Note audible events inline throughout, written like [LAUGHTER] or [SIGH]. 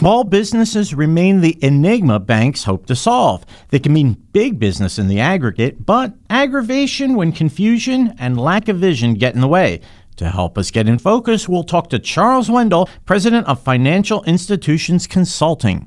Small businesses remain the enigma banks hope to solve. They can mean big business in the aggregate, but aggravation when confusion and lack of vision get in the way. To help us get in focus, we'll talk to Charles Wendel, president of Financial Institutions Consulting.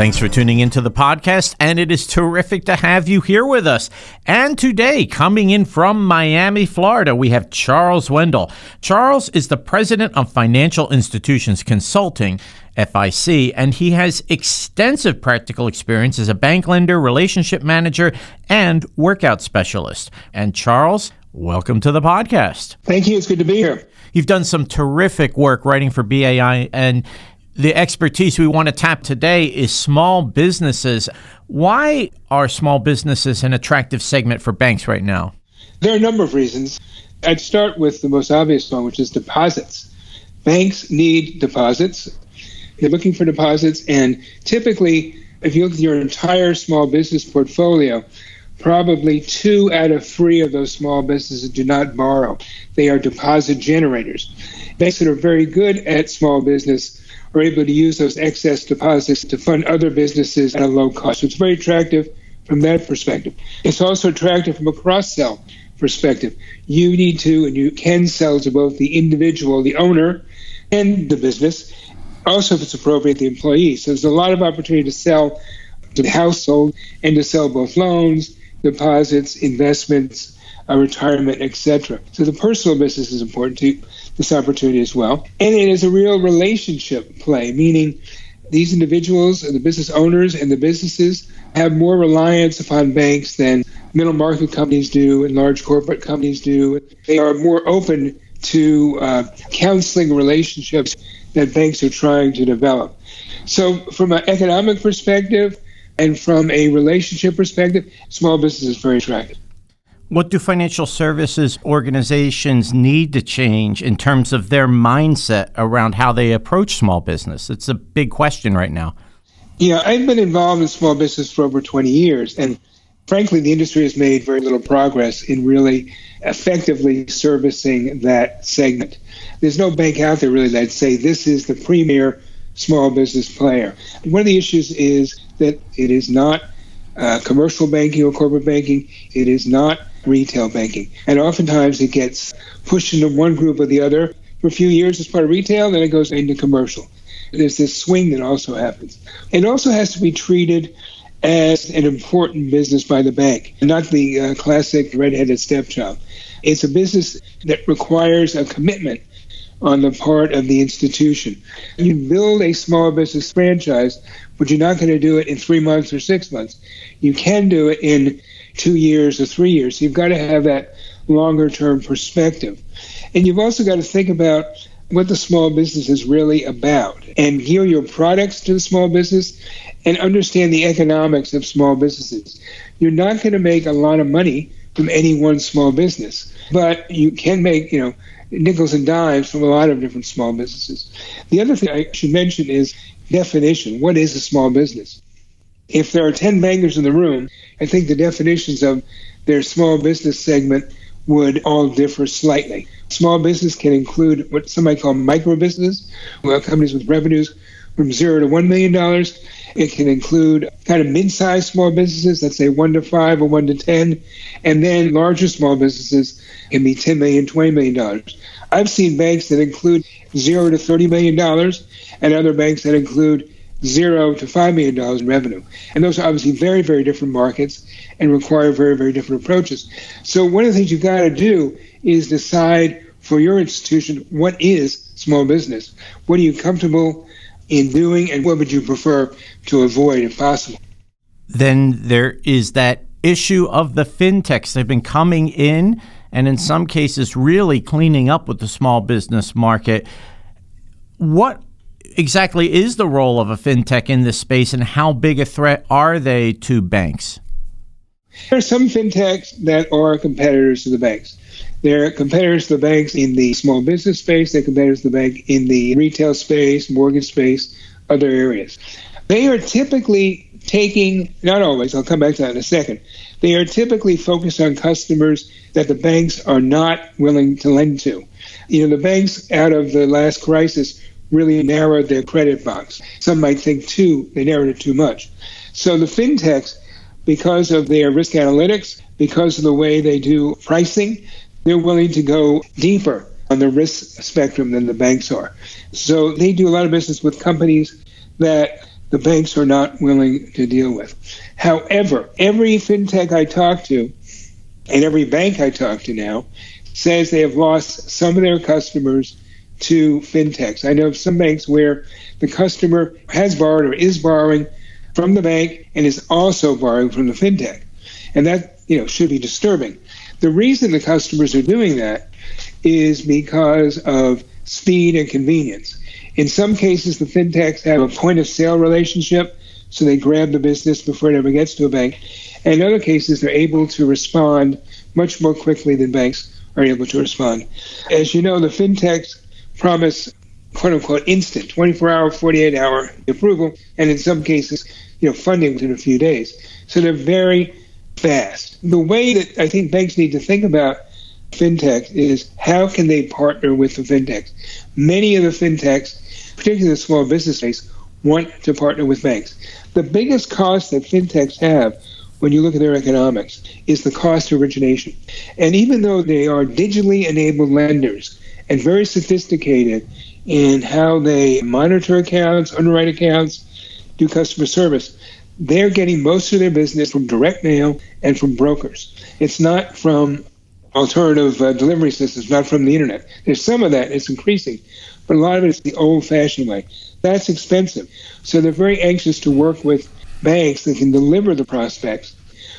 Thanks for tuning into the podcast, and it is terrific to have you here with us. And today, coming in from Miami, Florida, we have Charles Wendel. Charles is the president of Financial Institutions Consulting, FIC, and he has extensive practical experience as a bank lender, relationship manager, and workout specialist. And Charles, welcome to the podcast. Thank you. It's good to be here. You've done some terrific work writing for BAI, and the expertise we want to tap today is small businesses. Why are small businesses an attractive segment for banks right now? There are a number of reasons. I'd start with the most obvious one, which is deposits. Banks need deposits. They're looking for deposits, and typically, if you look at your entire small business portfolio, probably two out of three of those small businesses do not borrow. They are deposit generators. Banks that are very good at small business are able to use those excess deposits to fund other businesses at a low cost. So it's very attractive from that perspective. It's also attractive from a cross sell perspective. You need to and you can sell to both the individual, the owner, and the business. Also, if it's appropriate, the employee. So there's a lot of opportunity to sell to the household and to sell both loans, deposits, investments, uh, retirement, etc. So the personal business is important to this opportunity as well. And it is a real relationship play, meaning these individuals, and the business owners, and the businesses have more reliance upon banks than middle market companies do and large corporate companies do. They are more open to uh, counseling relationships that banks are trying to develop. So, from an economic perspective and from a relationship perspective, small business is very attractive. What do financial services organizations need to change in terms of their mindset around how they approach small business? It's a big question right now. Yeah, I've been involved in small business for over 20 years, and frankly, the industry has made very little progress in really effectively servicing that segment. There's no bank out there really that'd say this is the premier small business player. One of the issues is that it is not uh, commercial banking or corporate banking. It is not retail banking. And oftentimes it gets pushed into one group or the other for a few years as part of retail, then it goes into commercial. There's this swing that also happens. It also has to be treated as an important business by the bank, not the uh, classic redheaded stepchild. It's a business that requires a commitment on the part of the institution. You build a small business franchise, but you're not going to do it in three months or six months. You can do it in two years or three years. You've got to have that longer term perspective. And you've also got to think about what the small business is really about and gear your products to the small business and understand the economics of small businesses. You're not going to make a lot of money from any one small business, but you can make, you know, nickels and dimes from a lot of different small businesses. The other thing I should mention is definition. What is a small business? If there are 10 bankers in the room, I think the definitions of their small business segment would all differ slightly. Small business can include what some might call micro business, companies with revenues from zero to one million dollars. It can include kind of mid-sized small businesses, let's say one to five or one to ten, and then larger small businesses can be ten million, twenty million dollars. I've seen banks that include zero to thirty million dollars, and other banks that include zero to five million dollars in revenue. And those are obviously very, very different markets and require very, very different approaches. So one of the things you've got to do is decide for your institution what is small business. What are you comfortable in doing and what would you prefer to avoid if possible? Then there is that issue of the fintechs. They've been coming in and in some cases really cleaning up with the small business market. What exactly is the role of a fintech in this space and how big a threat are they to banks? There are some fintechs that are competitors to the banks. They're competitors to the banks in the small business space, they're competitors to the bank in the retail space, mortgage space, other areas. They are typically taking, not always, I'll come back to that in a second, they are typically focused on customers that the banks are not willing to lend to. You know, the banks out of the last crisis really narrowed their credit box. Some might think too, they narrowed it too much. So the fintechs, because of their risk analytics, because of the way they do pricing, they're willing to go deeper on the risk spectrum than the banks are. So they do a lot of business with companies that the banks are not willing to deal with. However, every fintech I talk to and every bank I talk to now says they have lost some of their customers to fintechs. I know of some banks where the customer has borrowed or is borrowing from the bank and is also borrowing from the fintech. And that, you know, should be disturbing. The reason the customers are doing that is because of speed and convenience. In some cases, the fintechs have a point of sale relationship, so they grab the business before it ever gets to a bank. And in other cases, they're able to respond much more quickly than banks are able to respond. As you know, the fintechs promise quote unquote instant 24 hour 48 hour approval and in some cases you know funding within a few days so they're very fast. The way that i think banks need to think about fintech is how can they partner with the fintechs? Many of the fintechs particularly the small business space want to partner with banks. The biggest cost that fintechs have when you look at their economics is the cost of origination. And even though they are digitally enabled lenders and very sophisticated in how they monitor accounts, underwrite accounts, do customer service. They're getting most of their business from direct mail and from brokers. It's not from alternative uh, delivery systems, not from the internet. There's some of that, it's increasing, but a lot of it is the old fashioned way. That's expensive. So they're very anxious to work with banks that can deliver the prospects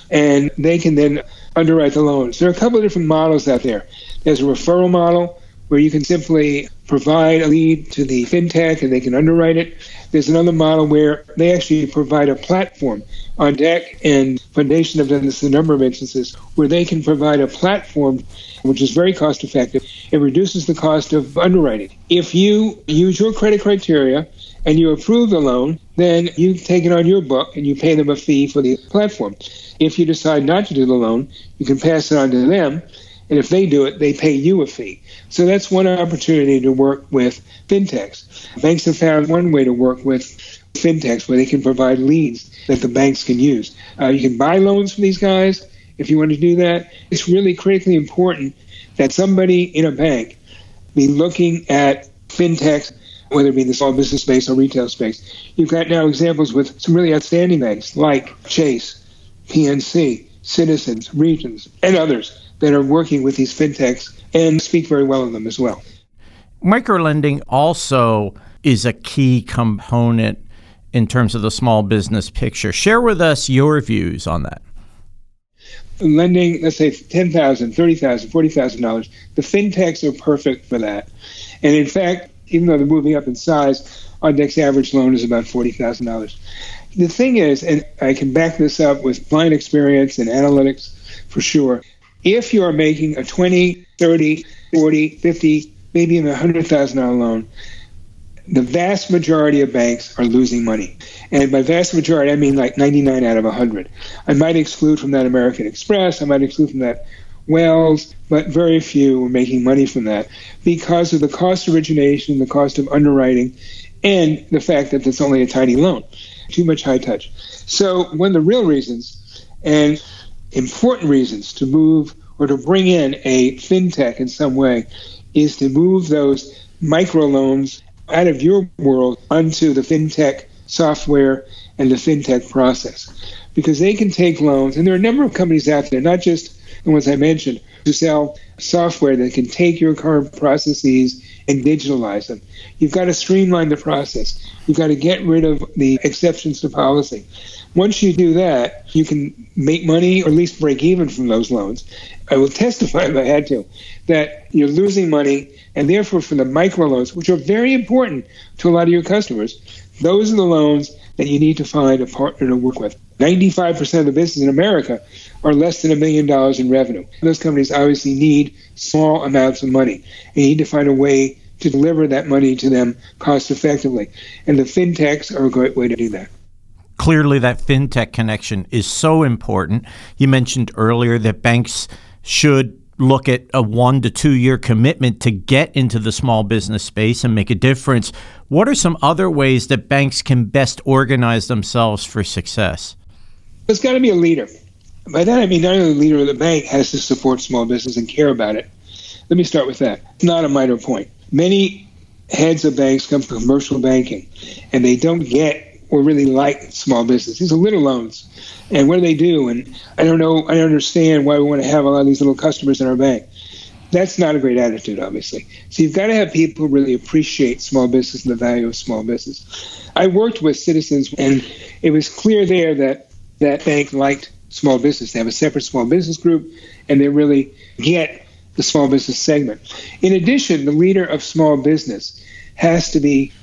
and they can then underwrite the loans. There are a couple of different models out there. There's a referral model where you can simply provide a lead to the fintech and they can underwrite it. There's another model where they actually provide a platform. OnDeck and Fundation have done this in a number of instances where they can provide a platform which is very cost effective. It reduces the cost of underwriting. If you use your credit criteria and you approve the loan, then you take it on your book and you pay them a fee for the platform. If you decide not to do the loan, you can pass it on to them and if they do it, they pay you a fee. So that's one opportunity to work with fintechs. Banks have found one way to work with fintechs where they can provide leads that the banks can use. Uh, you can buy loans from these guys if you want to do that. It's really critically important that somebody in a bank be looking at fintechs, whether it be in the small business space or retail space. You've got now examples with some really outstanding banks like Chase, PNC, Citizens, Regions, and others that are working with these fintechs and speak very well of them as well. Microlending also is a key component in terms of the small business picture. Share with us your views on that. Lending, let's say $10,000, $30,000, $40,000, the fintechs are perfect for that. And in fact, even though they're moving up in size, our next average loan is about $40,000. The thing is, and I can back this up with client experience and analytics for sure, if you are making a 20, 30, 40, 50, maybe even a $100,000 loan, the vast majority of banks are losing money. And by vast majority, I mean like 99 out of 100. I might exclude from that American Express, I might exclude from that Wells, but very few are making money from that because of the cost of origination, the cost of underwriting, and the fact that it's only a tiny loan. Too much high touch. So, one of the real reasons, and important reasons to move or to bring in a fintech in some way is to move those microloans out of your world onto the fintech software and the fintech process. Because they can take loans and there are a number of companies out there not just the ones i mentioned who sell software that can take your current processes and digitalize them you've got to streamline the process you've got to get rid of the exceptions to policy once you do that, you can make money or at least break even from those loans. I will [LAUGHS] testify if I had to that you're losing money, and therefore for the microloans, which are very important to a lot of your customers, those are the loans that you need to find a partner to work with. 95% of the business in America are less than a million dollars in revenue. Those companies obviously need small amounts of money. They need to find a way to deliver that money to them cost effectively. And the fintechs are a great way to do that. Clearly, that fintech connection is so important. You mentioned earlier that banks should look at a one to two year commitment to get into the small business space and make a difference. What are some other ways that banks can best organize themselves for success? There's got to be a leader. By that I mean not only the leader of the bank has to support small business and care about it. Let me start with that. Not a minor point. Many heads of banks come from commercial banking and they don't get or really like small business. These are little loans. And what do they do? And I don't know, I don't understand why we want to have a lot of these little customers in our bank. That's not a great attitude, obviously. So you've got to have people really appreciate small business and the value of small business. I worked with citizens, and it was clear there that that bank liked small business. They have a separate small business group, and they really get the small business segment. In addition, the leader of small business has to be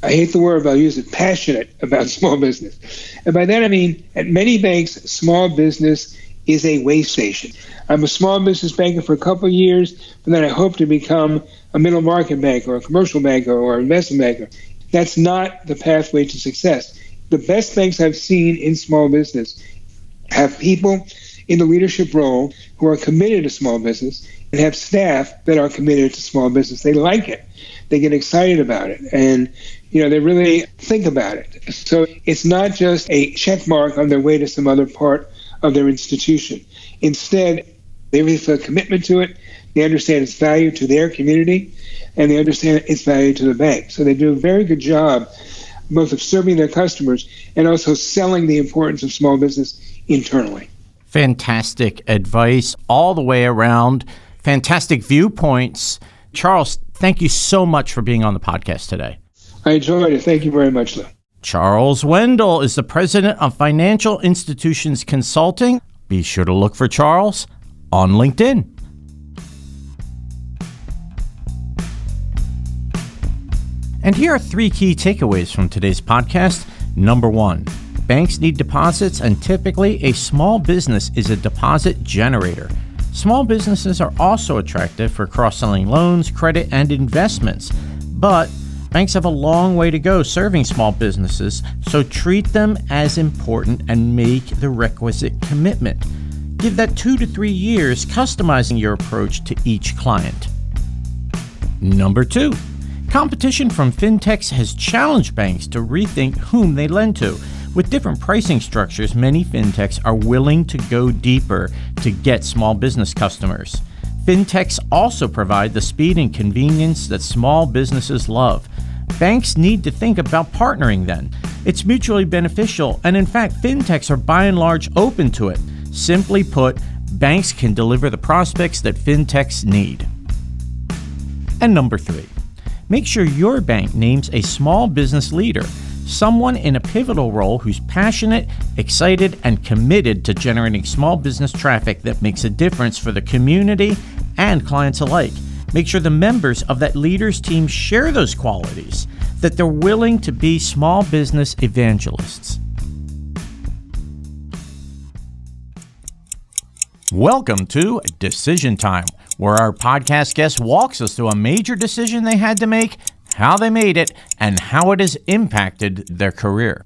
I hate the word, but I'll use it, passionate about [LAUGHS] small business. And by that I mean, at many banks, small business is a way station. I'm a small business banker for a couple of years, but then I hope to become a middle market banker or a commercial banker or an investment banker. That's not the pathway to success. The best things I've seen in small business have people in the leadership role who are committed to small business and have staff that are committed to small business. They like it. They get excited about it. And you know, they really think about it. So it's not just a check mark on their way to some other part of their institution. Instead, they really feel a commitment to it. They understand its value to their community, and they understand its value to the bank. So they do a very good job both of serving their customers and also selling the importance of small business internally. Fantastic advice all the way around. Fantastic viewpoints. Charles, thank you so much for being on the podcast today. I enjoyed it. Thank you very much, Lou. Charles Wendel is the president of Financial Institutions Consulting. Be sure to look for Charles on LinkedIn. And here are three key takeaways from today's podcast. Number one, banks need deposits, and typically a small business is a deposit generator. Small businesses are also attractive for cross selling loans, credit, and investments, but Banks have a long way to go serving small businesses, so treat them as important and make the requisite commitment. Give that two to three years customizing your approach to each client. Number two, competition from fintechs has challenged banks to rethink whom they lend to. With different pricing structures, many fintechs are willing to go deeper to get small business customers. Fintechs also provide the speed and convenience that small businesses love. Banks need to think about partnering then. It's mutually beneficial, and in fact, fintechs are by and large open to it. Simply put, banks can deliver the prospects that fintechs need. And number three, make sure your bank names a small business leader, someone in a pivotal role who's passionate, excited, and committed to generating small business traffic that makes a difference for the community and clients alike. Make sure the members of that leaders team share those qualities, that they're willing to be small business evangelists. Welcome to Decision Time, where our podcast guest walks us through a major decision they had to make, how they made it, and how it has impacted their career.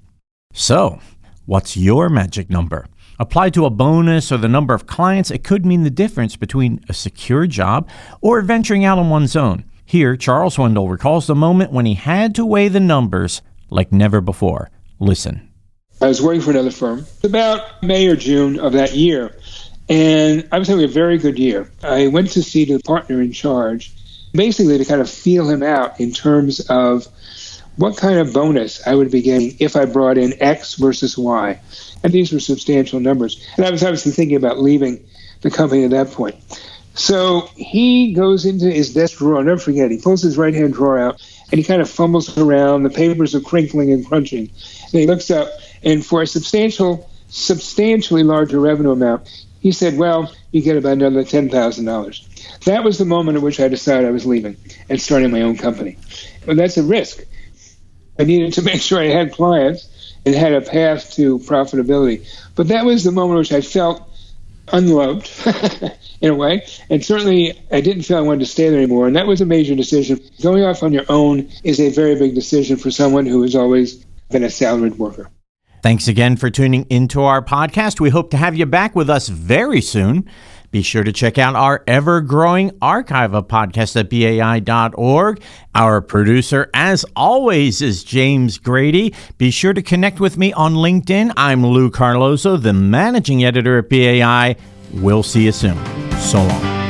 So, what's your magic number? Applied to a bonus or the number of clients, it could mean the difference between a secure job or venturing out on one's own. Here, Charles Wendel recalls the moment when he had to weigh the numbers like never before. Listen. I was working for another firm about May or June of that year, and I was having a very good year. I went to see the partner in charge, basically to kind of feel him out in terms of what kind of bonus I would be getting if I brought in X versus Y. And these were substantial numbers. And I was obviously thinking about leaving the company at that point. So he goes into his desk drawer, I'll never forget, he pulls his right hand drawer out and he kind of fumbles around. The papers are crinkling and crunching. And he looks up, and for a substantial, substantially larger revenue amount, he said, Well, you get about another $10,000. That was the moment at which I decided I was leaving and starting my own company. But that's a risk. I needed to [LAUGHS] make sure I had clients and had a path to profitability. But that was the moment which I felt unloved [LAUGHS] in a way. And certainly I didn't feel I wanted to stay there anymore. And that was a major decision. Going off on your own is a very big decision for someone who has always been a salaried worker. Thanks again for tuning into our podcast. We hope to have you back with us very soon. Be sure to check out our ever growing archive of podcasts at BAI.org. Our producer, as always, is James Grady. Be sure to connect with me on LinkedIn. I'm Lou Carlozo, the managing editor at BAI. We'll see you soon. So long.